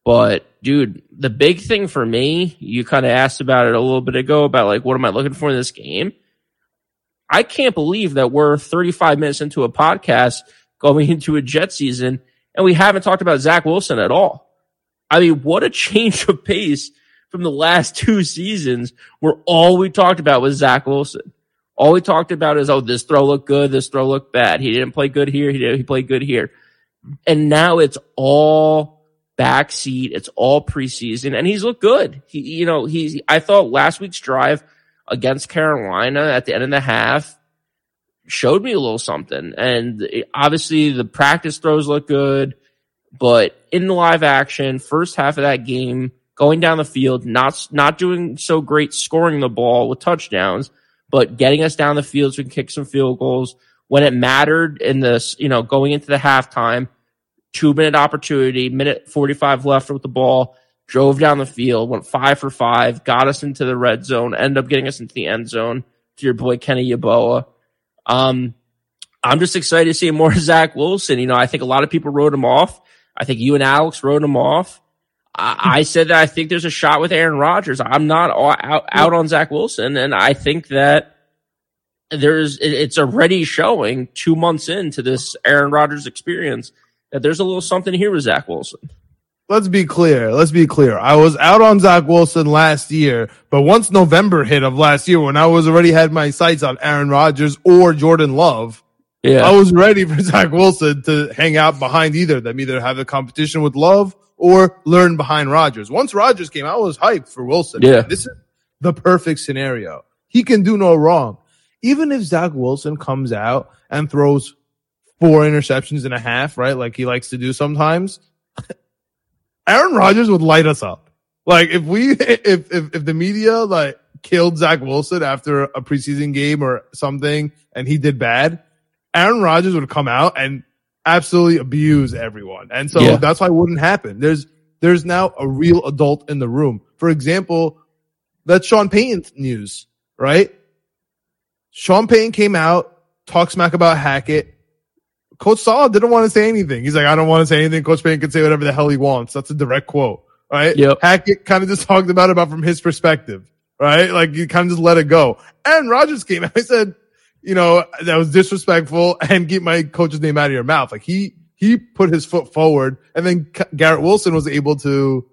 But dude, the big thing for me, you kind of asked about it a little bit ago about like, what am I looking for in this game? I can't believe that we're 35 minutes into a podcast going into a jet season and we haven't talked about Zach Wilson at all. I mean, what a change of pace from the last two seasons where all we talked about was Zach Wilson. All we talked about is, oh, this throw looked good, this throw looked bad. He didn't play good here, he did, he played good here. And now it's all backseat, it's all preseason, and he's looked good. He, you know, he's. I thought last week's drive against Carolina at the end of the half showed me a little something. And obviously the practice throws look good, but in the live action, first half of that game, going down the field, not, not doing so great scoring the ball with touchdowns, but getting us down the field so we can kick some field goals when it mattered in this, you know, going into the halftime, two minute opportunity, minute 45 left with the ball, drove down the field, went five for five, got us into the red zone, ended up getting us into the end zone to your boy Kenny Yeboah. Um, I'm just excited to see more Zach Wilson. You know, I think a lot of people wrote him off. I think you and Alex wrote him off. I, I hmm. said that I think there's a shot with Aaron Rodgers. I'm not all out, out on Zach Wilson, and I think that there's it- it's already showing two months into this Aaron Rodgers experience that there's a little something here with Zach Wilson. Let's be clear. Let's be clear. I was out on Zach Wilson last year, but once November hit of last year, when I was already had my sights on Aaron Rodgers or Jordan Love, Yeah, I was ready for Zach Wilson to hang out behind either of them, either have a competition with Love or learn behind Rodgers. Once Rodgers came, I was hyped for Wilson. Yeah. This is the perfect scenario. He can do no wrong. Even if Zach Wilson comes out and throws four interceptions and a half, right? Like he likes to do sometimes. Aaron Rodgers would light us up. Like if we, if, if, if the media like killed Zach Wilson after a preseason game or something and he did bad, Aaron Rodgers would come out and absolutely abuse everyone. And so Yeah. that's why it wouldn't happen. There's, there's now a real adult in the room. For example, that's Sean Payton news, right? Sean Payton came out, talked smack about Hackett. Coach Saleh didn't want to say anything. He's like, I don't want to say anything. Coach Payton can say whatever the hell he wants. That's a direct quote, right? Yep. Hackett kind of just talked about it about from his perspective, right? Like he kind of just let it go. And Rodgers came out and said, you know, that was disrespectful and get my coach's name out of your mouth. Like he, he put his foot forward and then Garrett Wilson was able to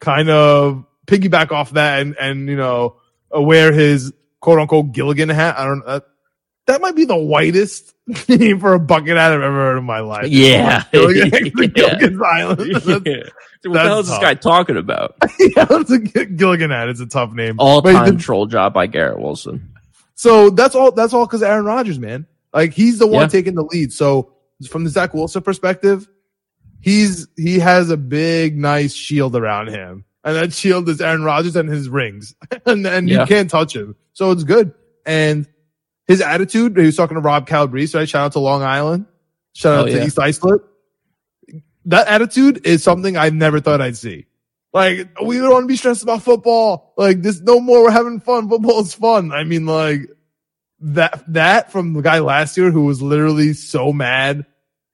kind of piggyback off that and, and, you know, uh, wear his quote unquote Gilligan hat. I don't know. That, that might be the whitest name for a bucket hat I've ever heard in my life. Yeah. Gilligan, Yeah. Gilligan's Island. That's- Yeah. What the hell is this guy talking about? yeah, it's a Gilligan hat. It's a tough name. All time troll job by Garrett Wilson. So that's all. That's all because Aaron Rodgers, man. Like he's the one Yeah. taking the lead. So from the Zach Wilson perspective, he's he has a big, nice shield around him, and that shield is Aaron Rodgers and his rings, and and Yeah. you can't touch him. So it's good. And his attitude. He was talking to Rob Calabrese, right? Shout out to Long Island. Shout out Oh, to yeah. East Islip. That attitude is something I never thought I'd see. Like, we don't want to be stressed about football. Like, this no more. We're having fun. Football is fun. I mean, like, that, that from the guy last year who was literally so mad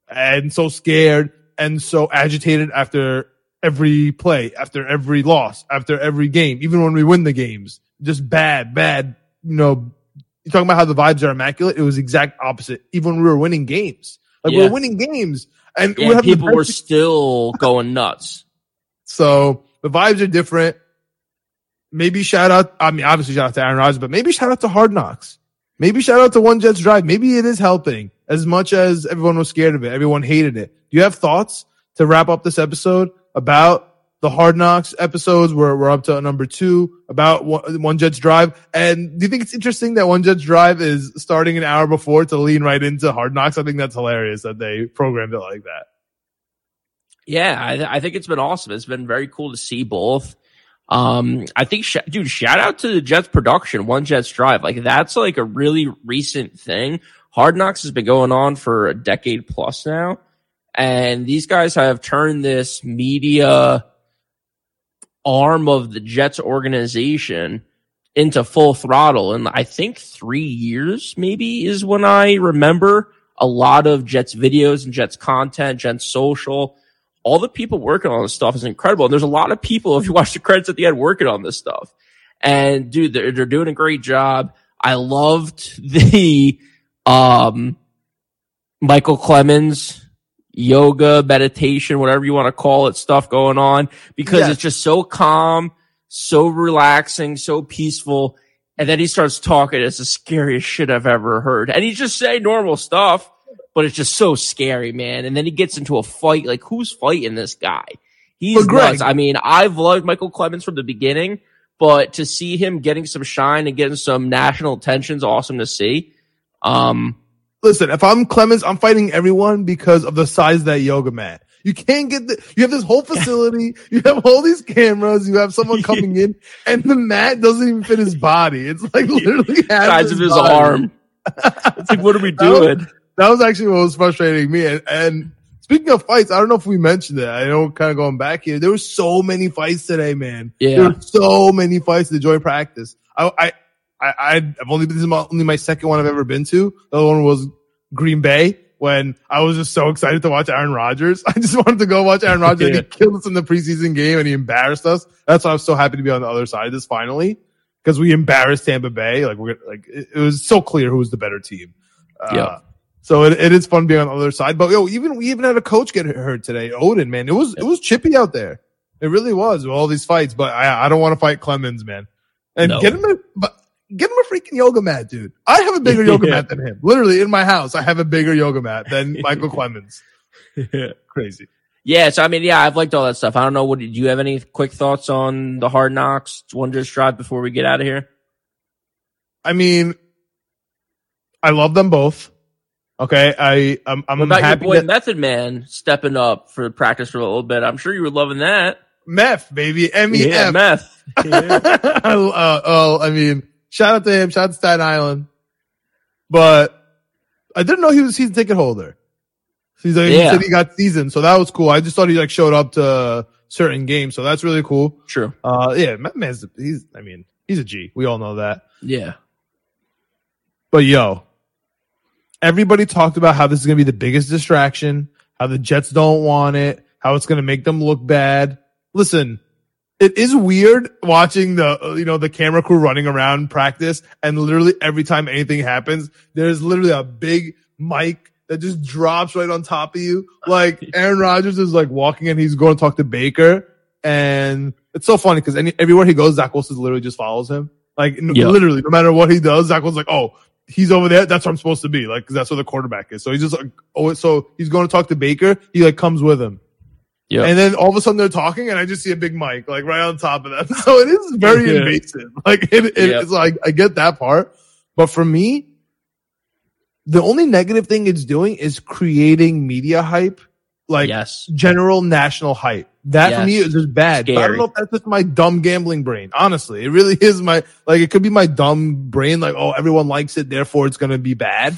and so scared and so agitated after every play, after every loss, after every game, even when we win the games. Just bad, bad, you know, you're talking about how the vibes are immaculate. It was exact opposite. Even when we were winning games, like we Yeah. were winning games and And have the people were still going nuts. so the vibes are different. Maybe shout out. I mean, obviously shout out to Aaron Rodgers, but maybe shout out to Hard Knocks. Maybe shout out to One Jets Drive. Maybe it is helping as much as everyone was scared of it. Everyone hated it. Do you have thoughts to wrap up this episode about the Hard Knocks episodes? Where we're up to number two about One Jets Drive. And do you think it's interesting that One Jets Drive is starting an hour before to lean right into Hard Knocks? I think that's hilarious that they programmed it like that. Yeah, I, th- I think it's been awesome. It's been very cool to see both. Um, I think, sh- dude, shout out to the Jets production, One Jets Drive. Like that's like a really recent thing. Hard Knocks has been going on for a decade plus now. And these guys have turned this media arm of the Jets organization into full throttle. And I think three years maybe is when I remember a lot of Jets videos and Jets content, Jets social all the people working on this stuff is incredible. And there's a lot of people, if you watch the credits at the end, working on this stuff. And dude, they're, they're doing a great job. I loved the, um, Micheal Clemons yoga, meditation, whatever you want to call it, stuff going on because Yes. it's just so calm, so relaxing, so peaceful. And then he starts talking. It's the scariest shit I've ever heard. And he's just saying normal stuff but it's just so scary, man. And then he gets into a fight. Like, who's fighting this guy? He's nuts. I mean, I've loved Micheal Clemons from the beginning, but to see him getting some shine and getting some national attention is awesome to see. Um, listen, if I'm Clemons, I'm fighting everyone because of the size of that yoga mat. You can't get the, you have this whole facility, you have all these cameras, you have someone coming in, and the mat doesn't even fit his body. It's like literally half size of his body. arm. It's like, what are we doing? That was actually what was frustrating me. And, and speaking of fights, I don't know if we mentioned it. I know kind of going back here, there were so many fights today, man. There Yeah. were so many fights to join practice. I, I, I, I've only been, this is my, only my second one I've ever been to. The other one was Green Bay when I was just so excited to watch Aaron Rodgers. I just wanted to go watch Aaron Rodgers. Yeah. He killed us in the preseason game and he embarrassed us. That's why I'm so happy to be on the other side of this finally because we embarrassed Tampa Bay. Like we're like, it, it was so clear who was the better team. Uh, Yeah. So it, it is fun being on the other side. But yo, even we even had a coach get hurt today. Odin, man, it was it was chippy out there. It really was with all these fights. But I I don't want to fight Clemons, man. And No. get him a but get him a freaking yoga mat, dude. I have a bigger yoga Yeah. mat than him. Literally in my house, I have a bigger yoga mat than Micheal Clemons. yeah. Crazy. Yeah, so I mean, yeah, I've liked all that stuff. I don't know. What do you have any quick thoughts on the hard knocks One Jets Drive before we get out of here? I mean, I love them both. Okay, I I'm, I'm about your boy that Method Man stepping up for practice for a little bit? I'm sure you were loving that. meth baby M E Yeah, F. meth. uh, oh, I mean, shout out to him. Shout out to Staten Island. But I didn't know he was a season ticket holder. He's like, he Yeah. said he got season, so that was cool. I just thought he like showed up to certain games, so that's really cool. True. Uh, yeah, my man's he's. I mean, he's a G. We all know that. Yeah. But yo, everybody talked about how this is going to be the biggest distraction, how the Jets don't want it, how it's going to make them look bad. Listen, it is weird watching the, you know, the camera crew running around practice and literally every time anything happens, there's literally a big mic that just drops right on top of you. Like Aaron Rodgers is like walking and he's going to talk to Baker and it's so funny because any, everywhere he goes, Zach Wilson literally just follows him. Like Yeah. literally, no matter what he does, Zach Wilson's like, oh, he's over there. That's where I'm supposed to be. Like, cause that's where the quarterback is. So he's just like, oh, so he's going to talk to Baker. He like comes with him. Yeah. And then all of a sudden they're talking and I just see a big mic like right on top of them. So it is very Yeah. invasive. Like it, it- Yeah. it's like, I get that part. But for me, the only negative thing it's doing is creating media hype, like yes. general national hype. That for me is just bad. I don't know if that's just my dumb gambling brain. Honestly, it really is my like it could be my dumb brain. Like, oh, everyone likes it, therefore it's going to be bad.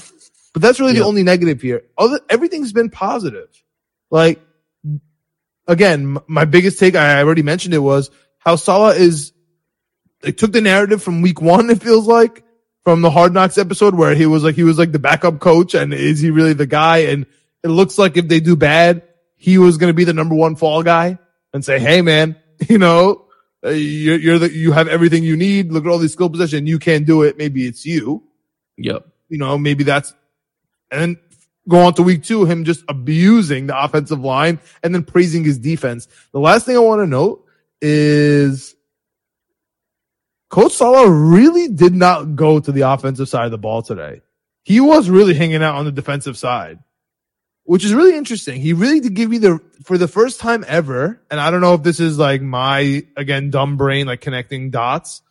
But that's really Yeah. the only negative here. Other everything's been positive. Like again, my biggest take I already mentioned it was how Saleh is. They took the narrative from week one. It feels like from the Hard Knocks episode where he was like he was like the backup coach, and is he really the guy? And it looks like if they do bad, he was going to be the number one fall guy and say, "Hey, man, you know, uh, you're, you're the you have everything you need. Look at all these skill position. You can't do it. Maybe it's you. Yep. You know, maybe that's." And then go on to week two, him just abusing the offensive line and then praising his defense. The last thing I want to note is Coach Saleh really did not go to the offensive side of the ball today. He was really hanging out on the defensive side, which is really interesting. He really did give me the, for the first time ever, and I don't know if this is like my, again, dumb brain, like connecting dots.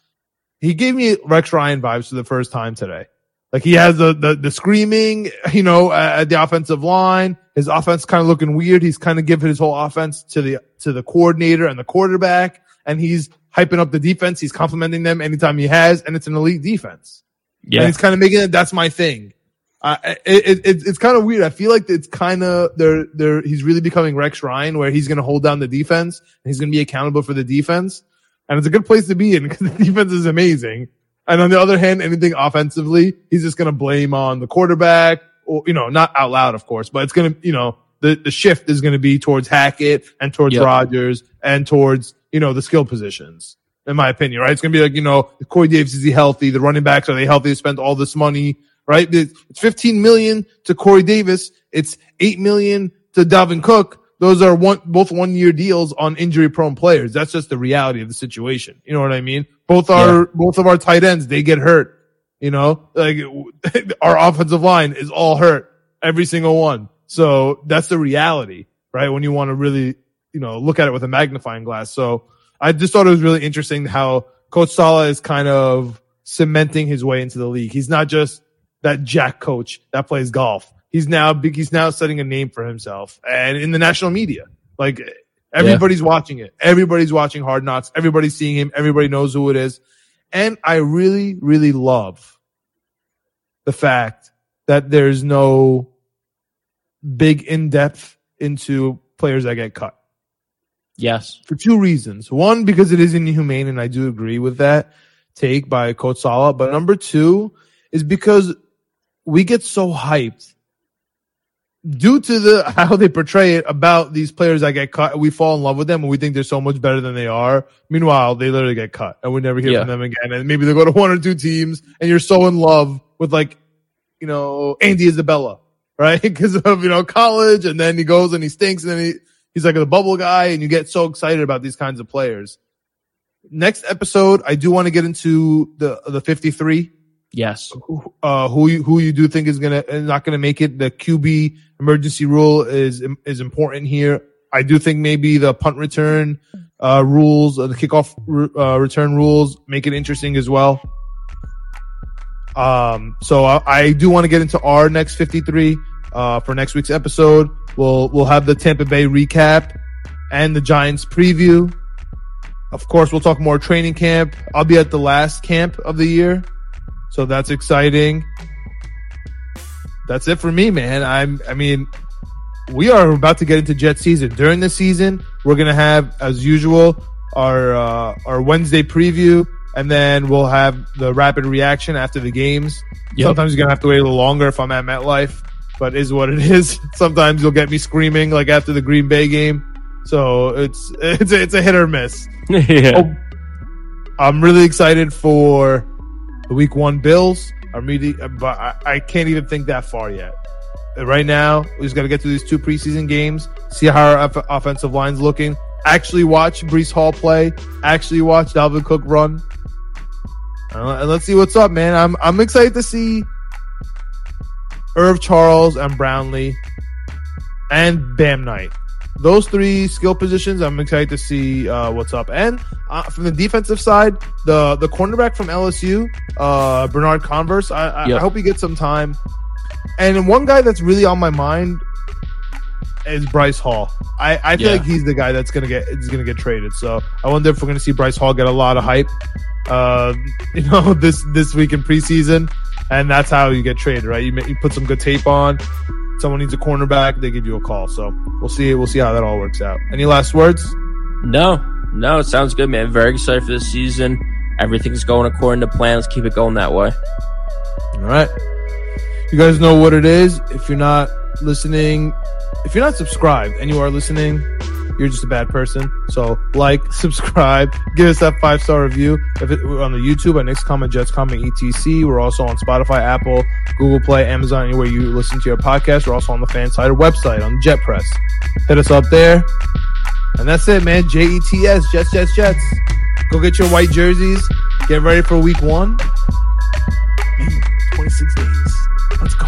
He gave me Rex Ryan vibes for the first time today. Like he has the, the, the screaming, you know, at at the offensive line. His offense kind of looking weird. He's kind of giving his whole offense to the, to the coordinator and the quarterback. And he's hyping up the defense. He's complimenting them anytime he has. And it's an elite defense. Yeah. And he's kind of making it, that's my thing. Uh, it, it, it, it's kind of weird. I feel like it's kind of, they're, they're, he's really becoming Rex Ryan where he's going to hold down the defense and he's going to be accountable for the defense. And it's a good place to be in because the defense is amazing. And on the other hand, anything offensively, he's just going to blame on the quarterback or, you know, not out loud, of course, but it's going to, you know, the, the shift is going to be towards Hackett and towards Yep. Rodgers and towards, you know, the skill positions, in my opinion, right? It's going to be like, you know, Corey Davis, is he healthy? The running backs, are they healthy? They spent all this money, right? It's 15 million to Corey Davis. It's 8 million to Dalvin Cook. Those are one, both one year deals on injury prone players. That's just the reality of the situation. You know what I mean? Both our, both of our tight ends, they get hurt. You know, like our offensive line is all hurt, every single one. So that's the reality, right? When you want to really, you know, look at it with a magnifying glass. So I just thought it was really interesting how Coach Saleh is kind of cementing his way into the league. He's not just that jack coach that plays golf. He's now big. He's now setting a name for himself and in the national media, like everybody's watching it. Everybody's watching Hard Knocks. Everybody's seeing him. Everybody knows who it is. And I really, really love the fact that there's no big in depth into players that get cut yes. for two reasons. One, because it is inhumane, and I do agree with that take by Coach Saleh. But number two is because we get so hyped due to the how they portray it about these players that get cut. We fall in love with them and we think they're so much better than they are. Meanwhile, they literally get cut and we never hear Yeah. from them again. And maybe they go to one or two teams and you're so in love with like, you know, Andy Isabella, right? Because of, you know, college and then he goes and he stinks and then he, he's like the bubble guy and you get so excited about these kinds of players. Next episode, I do want to get into the, the 53 Yes. uh, who you, who you do think is gonna is not gonna make it. The QB emergency rule is is important here. I do think maybe the punt return uh, rules, uh, the kickoff uh, return rules, make it interesting as well. Um, so I, I do want to get into our next 53 uh, for next week's episode. We'll we'll have the Tampa Bay recap and the Giants preview. Of course, we'll talk more training camp. I'll be at the last camp of the year, so that's exciting. That's it for me, man. I'm. I mean, we are about to get into Jet season. During the season, we're gonna have, as usual, our uh, our Wednesday preview, and then we'll have the rapid reaction after the games. Yep. Sometimes you're gonna have to wait a little longer if I'm at MetLife, but is what it is. Sometimes you'll get me screaming like after the Green Bay game. So it's it's a, it's a hit or miss. yeah. Oh, I'm really excited for the Week One Bills. I'm really, but I, I can't even think that far yet. Right now, we just got to get through these two preseason games, see how our off- offensive line's looking. Actually, watch Breece Hall play. Actually, watch Dalvin Cook run. Uh, and let's see what's up, man. I'm I'm excited to see Irv Charles and Brownlee and Bam Knight. Those three skill positions, I'm excited to see uh, what's up. And uh, from the defensive side, the the cornerback from LSU, uh, Bernard Converse, I, I, Yep. I hope he gets some time. And one guy that's really on my mind is Bryce Hall. I, I feel Yeah. like he's the guy that's gonna get is gonna get traded. So I wonder if we're gonna see Bryce Hall get a lot of hype, uh, you know, this this week in preseason, and that's how you get traded, right? You you put some good tape on. Someone needs a cornerback, they give you a call. So we'll see. We'll see how that all works out. Any last words? No, no, it sounds good, man. Very excited for this season. Everything's going according to plan. Let's keep it going that way. All right. You guys know what it is. If you're not listening, if you're not subscribed and you are listening, you're just a bad person. So like, subscribe, give us that five star review. If it, we're on the YouTube at Next Comment, Jets Comment, ETC. We're also on Spotify, Apple, Google Play, Amazon, anywhere you listen to your podcast. We're also on the fan FanSided website on Jet Press. Hit us up there. And that's it, man. J E T S, Jets, Jets, Jets. Go get your white jerseys. Get ready for week one. Man, 26 days. Let's go.